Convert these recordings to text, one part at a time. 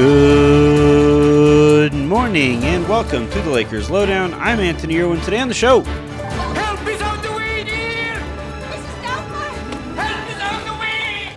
Good morning and welcome to the Lakers Lowdown. I'm Anthony Irwin. Today on the show, Help is on the way, dear! Help is on the way!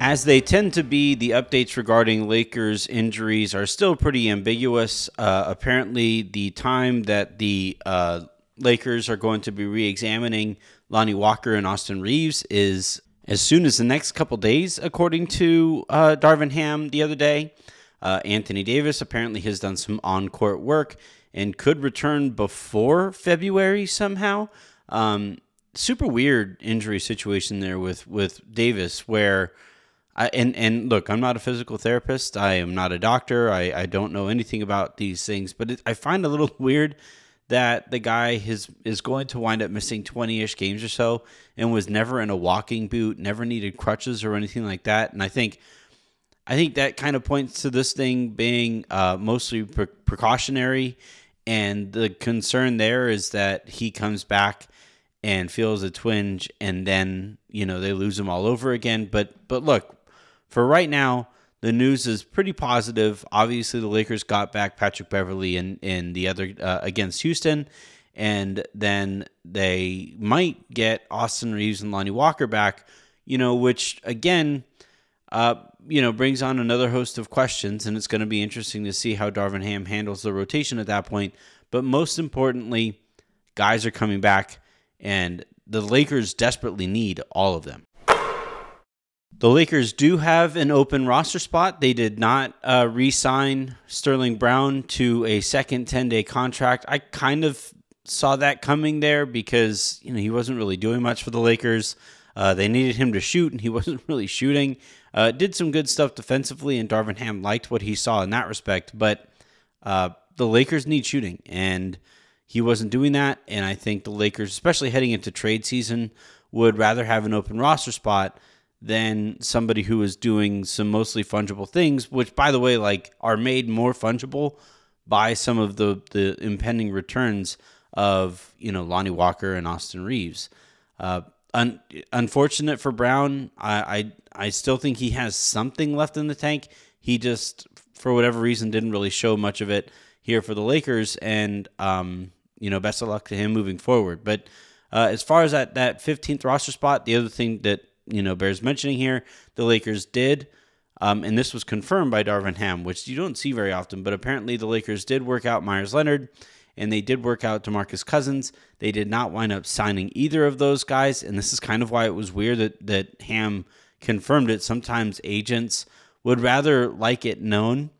as they tend to be, the updates regarding Lakers injuries are still pretty ambiguous. Uh, apparently, the time that the uh, Lakers are going to be re examining Lonnie Walker and Austin Reaves is as soon as the next couple days, according to uh, Darvin Ham the other day. Uh, Anthony Davis apparently has done some on court work and could return before February somehow. Um, super weird injury situation there with, with Davis where. I, and and look, I'm not a physical therapist. I am not a doctor. I, I don't know anything about these things, but it, I find a little weird that the guy is is going to wind up missing 20ish games or so and was never in a walking boot, never needed crutches or anything like that. And I think I think that kind of points to this thing being uh, mostly pre- precautionary. And the concern there is that he comes back and feels a twinge, and then you know they lose him all over again. But but look, for right now, the news is pretty positive. Obviously, the Lakers got back Patrick Beverley in in the other uh, against Houston, and then they might get Austin Reaves and Lonnie Walker back. You know, which again, uh, you know, brings on another host of questions, and it's going to be interesting to see how Darvin Ham handles the rotation at that point. But most importantly, guys are coming back, and the Lakers desperately need all of them. The Lakers do have an open roster spot. They did not uh, re sign Sterling Brown to a second 10 day contract. I kind of saw that coming there because you know he wasn't really doing much for the Lakers. Uh, they needed him to shoot, and he wasn't really shooting. Uh, did some good stuff defensively, and Darvin Ham liked what he saw in that respect. But uh, the Lakers need shooting, and he wasn't doing that. And I think the Lakers, especially heading into trade season, would rather have an open roster spot than somebody who is doing some mostly fungible things, which, by the way, like are made more fungible by some of the the impending returns of you know Lonnie Walker and Austin Reaves. Uh, un- unfortunate for Brown, I, I I still think he has something left in the tank. He just for whatever reason didn't really show much of it here for the Lakers, and um, you know best of luck to him moving forward. But uh, as far as that that 15th roster spot, the other thing that you know bears mentioning here, the Lakers did. Um, and this was confirmed by Darvin Ham, which you don't see very often, but apparently the Lakers did work out Meyers Leonard and they did work out DeMarcus Cousins. They did not wind up signing either of those guys, and this is kind of why it was weird that that Ham confirmed it. Sometimes agents would rather like it known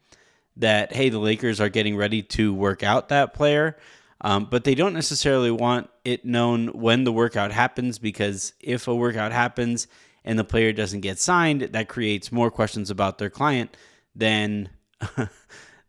that hey, the Lakers are getting ready to work out that player. Um, but they don't necessarily want it known when the workout happens because if a workout happens and the player doesn't get signed, that creates more questions about their client than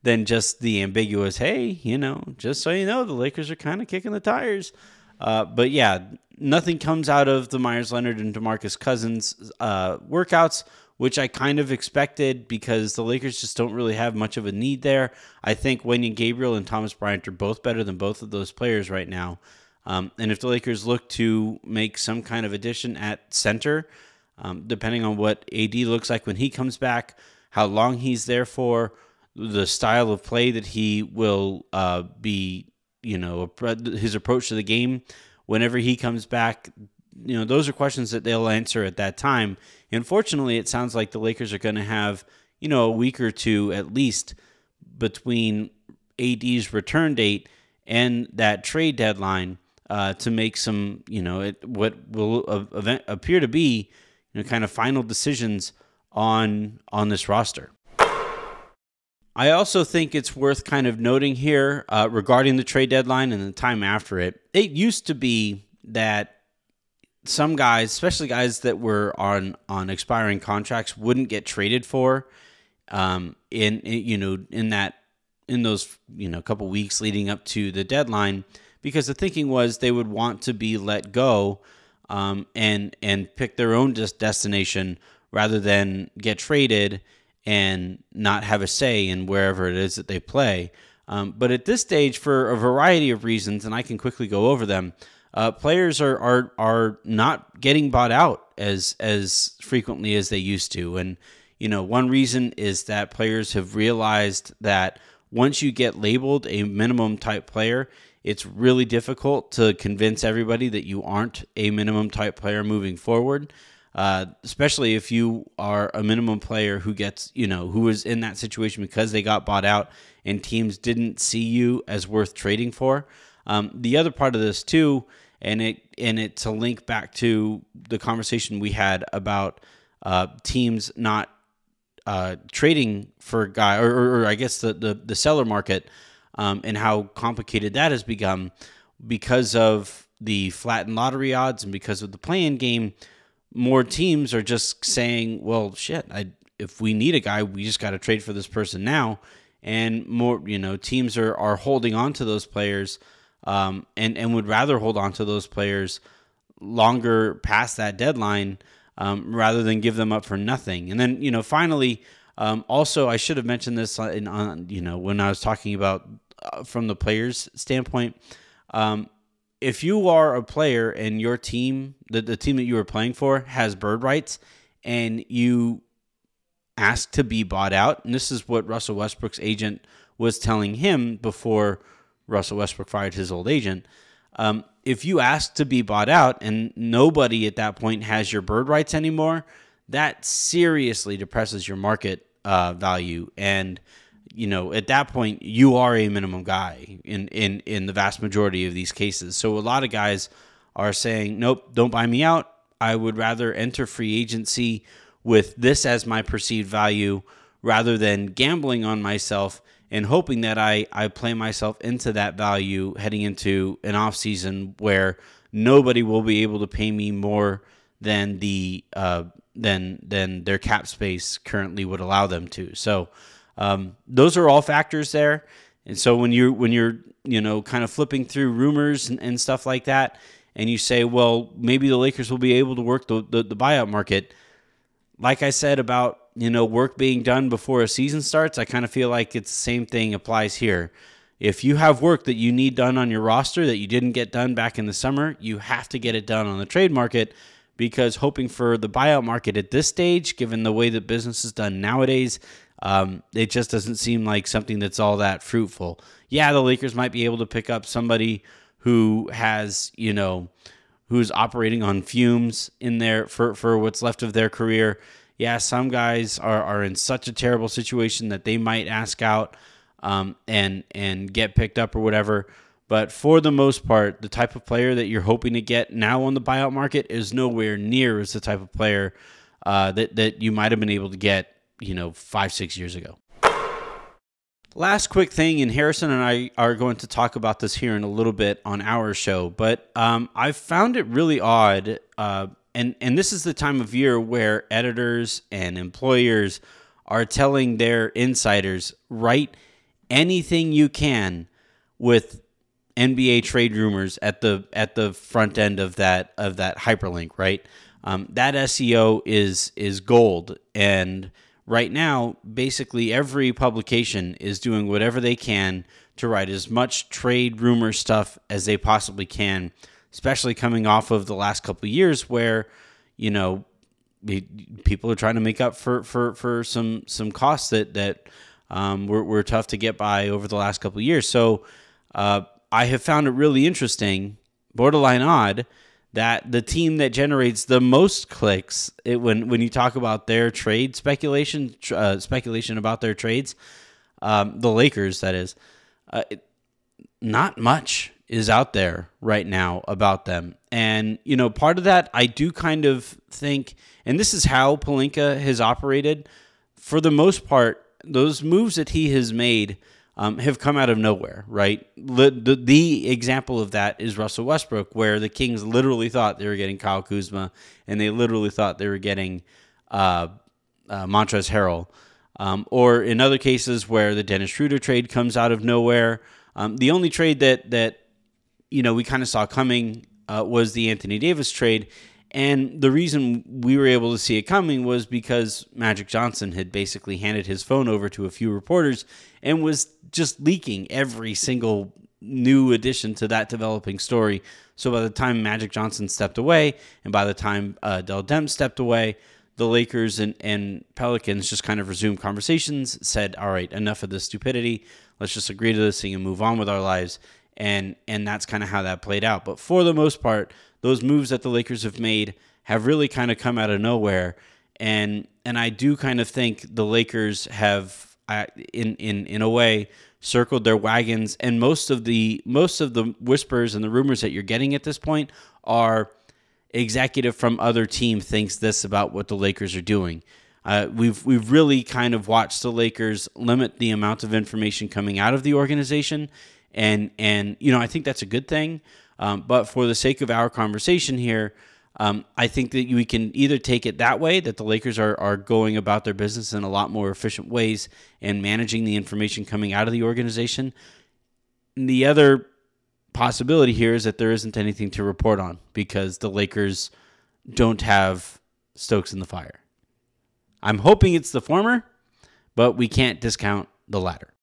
than just the ambiguous. Hey, you know, just so you know, the Lakers are kind of kicking the tires. Uh, but yeah, nothing comes out of the Meyers Leonard and Demarcus Cousins uh, workouts, which I kind of expected because the Lakers just don't really have much of a need there. I think Wenyen Gabriel and Thomas Bryant are both better than both of those players right now. Um, and if the Lakers look to make some kind of addition at center, um, depending on what AD looks like when he comes back, how long he's there for, the style of play that he will uh, be, you know, his approach to the game whenever he comes back. You know, those are questions that they'll answer at that time. Unfortunately, it sounds like the Lakers are going to have, you know, a week or two at least between AD's return date and that trade deadline uh, to make some, you know, it, what will event, appear to be, you know, kind of final decisions on on this roster. I also think it's worth kind of noting here uh, regarding the trade deadline and the time after it. It used to be that some guys, especially guys that were on on expiring contracts, wouldn't get traded for. Um, in, in you know in that in those you know couple weeks leading up to the deadline, because the thinking was they would want to be let go um, and and pick their own destination rather than get traded and not have a say in wherever it is that they play. Um, but at this stage, for a variety of reasons, and I can quickly go over them, uh, players are, are are not getting bought out as as frequently as they used to. And you know, one reason is that players have realized that once you get labeled a minimum type player, it's really difficult to convince everybody that you aren't a minimum type player moving forward. Uh, especially if you are a minimum player who gets, you know, who is in that situation because they got bought out and teams didn't see you as worth trading for. Um, the other part of this too, and it and it to link back to the conversation we had about uh, teams not uh, trading for a guy, or, or, or, I guess the the, the seller market, um, and how complicated that has become because of the flattened lottery odds and because of the play-in game. More teams are just saying, "Well, shit, I, if we need a guy, we just got to trade for this person now." And more, you know, teams are are holding on to those players, um, and and would rather hold on to those players longer past that deadline um, rather than give them up for nothing. And then, you know, finally, um, also, I should have mentioned this in, on, you know, when I was talking about uh, from the players' standpoint. Um, if you are a player and your team, the, the team that you are playing for, has bird rights, and you ask to be bought out, and this is what Russell Westbrook's agent was telling him before Russell Westbrook fired his old agent. Um, if you ask to be bought out and nobody at that point has your bird rights anymore, that seriously depresses your market uh, value. And you know, at that point, you are a minimum guy in in in the vast majority of these cases. So a lot of guys are saying, "Nope, don't buy me out. I would rather enter free agency with this as my perceived value rather than gambling on myself and hoping that I, I play myself into that value heading into an off season where nobody will be able to pay me more than the uh, than than their cap space currently would allow them to. So um, those are all factors there. And so when you when you're you know kind of flipping through rumors and, and stuff like that, and you say, well, maybe the Lakers will be able to work the, the, the buyout market. Like I said about you know, work being done before a season starts, I kind of feel like it's the same thing applies here. If you have work that you need done on your roster that you didn't get done back in the summer, you have to get it done on the trade market because hoping for the buyout market at this stage, given the way that business is done nowadays, um, it just doesn't seem like something that's all that fruitful. Yeah, the Lakers might be able to pick up somebody who has, you know, who's operating on fumes in there for, for what's left of their career yeah, some guys are, are in such a terrible situation that they might ask out um, and and get picked up or whatever. But for the most part, the type of player that you're hoping to get now on the buyout market is nowhere near as the type of player uh, that that you might have been able to get, you know, five six years ago. Last quick thing, and Harrison and I are going to talk about this here in a little bit on our show, but um, I found it really odd. Uh, and and this is the time of year where editors and employers are telling their insiders write anything you can with NBA trade rumors at the at the front end of that of that hyperlink, right? Um, that SEO is is gold, and right now, basically every publication is doing whatever they can to write as much trade rumor stuff as they possibly can especially coming off of the last couple years where you know people are trying to make up for for for some some costs that that um, were, were tough to get by over the last couple years. So uh, I have found it really interesting, borderline odd, that the team that generates the most clicks it, when when you talk about their trade speculation uh, speculation about their trades, um, the Lakers that is, uh, it, not much is out there right now about them. And, you know, part of that I do kind of think, and this is how Pelinka has operated, for the most part, those moves that he has made um, have come out of nowhere, right? The, the, the, example of that is Russell Westbrook, where the Kings literally thought they were getting Kyle Kuzma, and they literally thought they were getting uh, uh, Montrezl Harrell. Um, or in other cases where the Dennis Schroeder trade comes out of nowhere. Um, the only trade that that you know, we kind of saw coming uh, was the Anthony Davis trade. And the reason we were able to see it coming was because Magic Johnson had basically handed his phone over to a few reporters and was just leaking every single new addition to that developing story. So by the time Magic Johnson stepped away, and by the time uh, Dell Demps stepped away, the Lakers and, and Pelicans just kind of resumed conversations, said, "All right, enough of this stupidity. Let's just agree to this thing and move on with our lives." And and that's kind of how that played out. But for the most part, those moves that the Lakers have made have really kind of come out of nowhere. And and I do kind of think the Lakers have, uh, in in in a way, circled their wagons. And most of the most of the whispers and the rumors that you're getting at this point are executive from other team thinks this about what the Lakers are doing. Uh, we've we've really kind of watched the Lakers limit the amount of information coming out of the organization, and and you know I think that's a good thing. Um, but for the sake of our conversation here, um, I think that we can either take it that way that the Lakers are are going about their business in a lot more efficient ways and managing the information coming out of the organization. And the other possibility here is that there isn't anything to report on because the Lakers don't have Stokes in the fire. I'm hoping it's the former, but we can't discount the latter.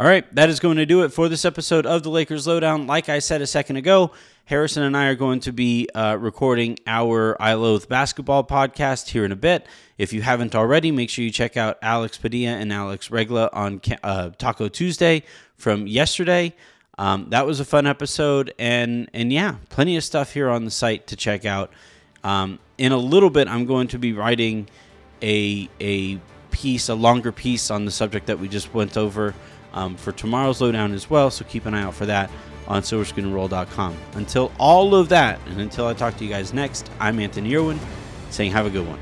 All right, that is going to do it for this episode of the Lakers Lowdown. Like I said a second ago, Harrison and I are going to be uh, recording our I Loathe Basketball podcast here in a bit. If you haven't already, make sure you check out Alex Padilla and Alex Regla on uh, Taco Tuesday from yesterday. Um, that was a fun episode, and and yeah, plenty of stuff here on the site to check out. Um, in a little bit, I'm going to be writing a a piece, a longer piece on the subject that we just went over um, for tomorrow's lowdown as well. So keep an eye out for that on silverscreenroll.com. Until all of that, and until I talk to you guys next, I'm Anthony Irwin saying have a good one.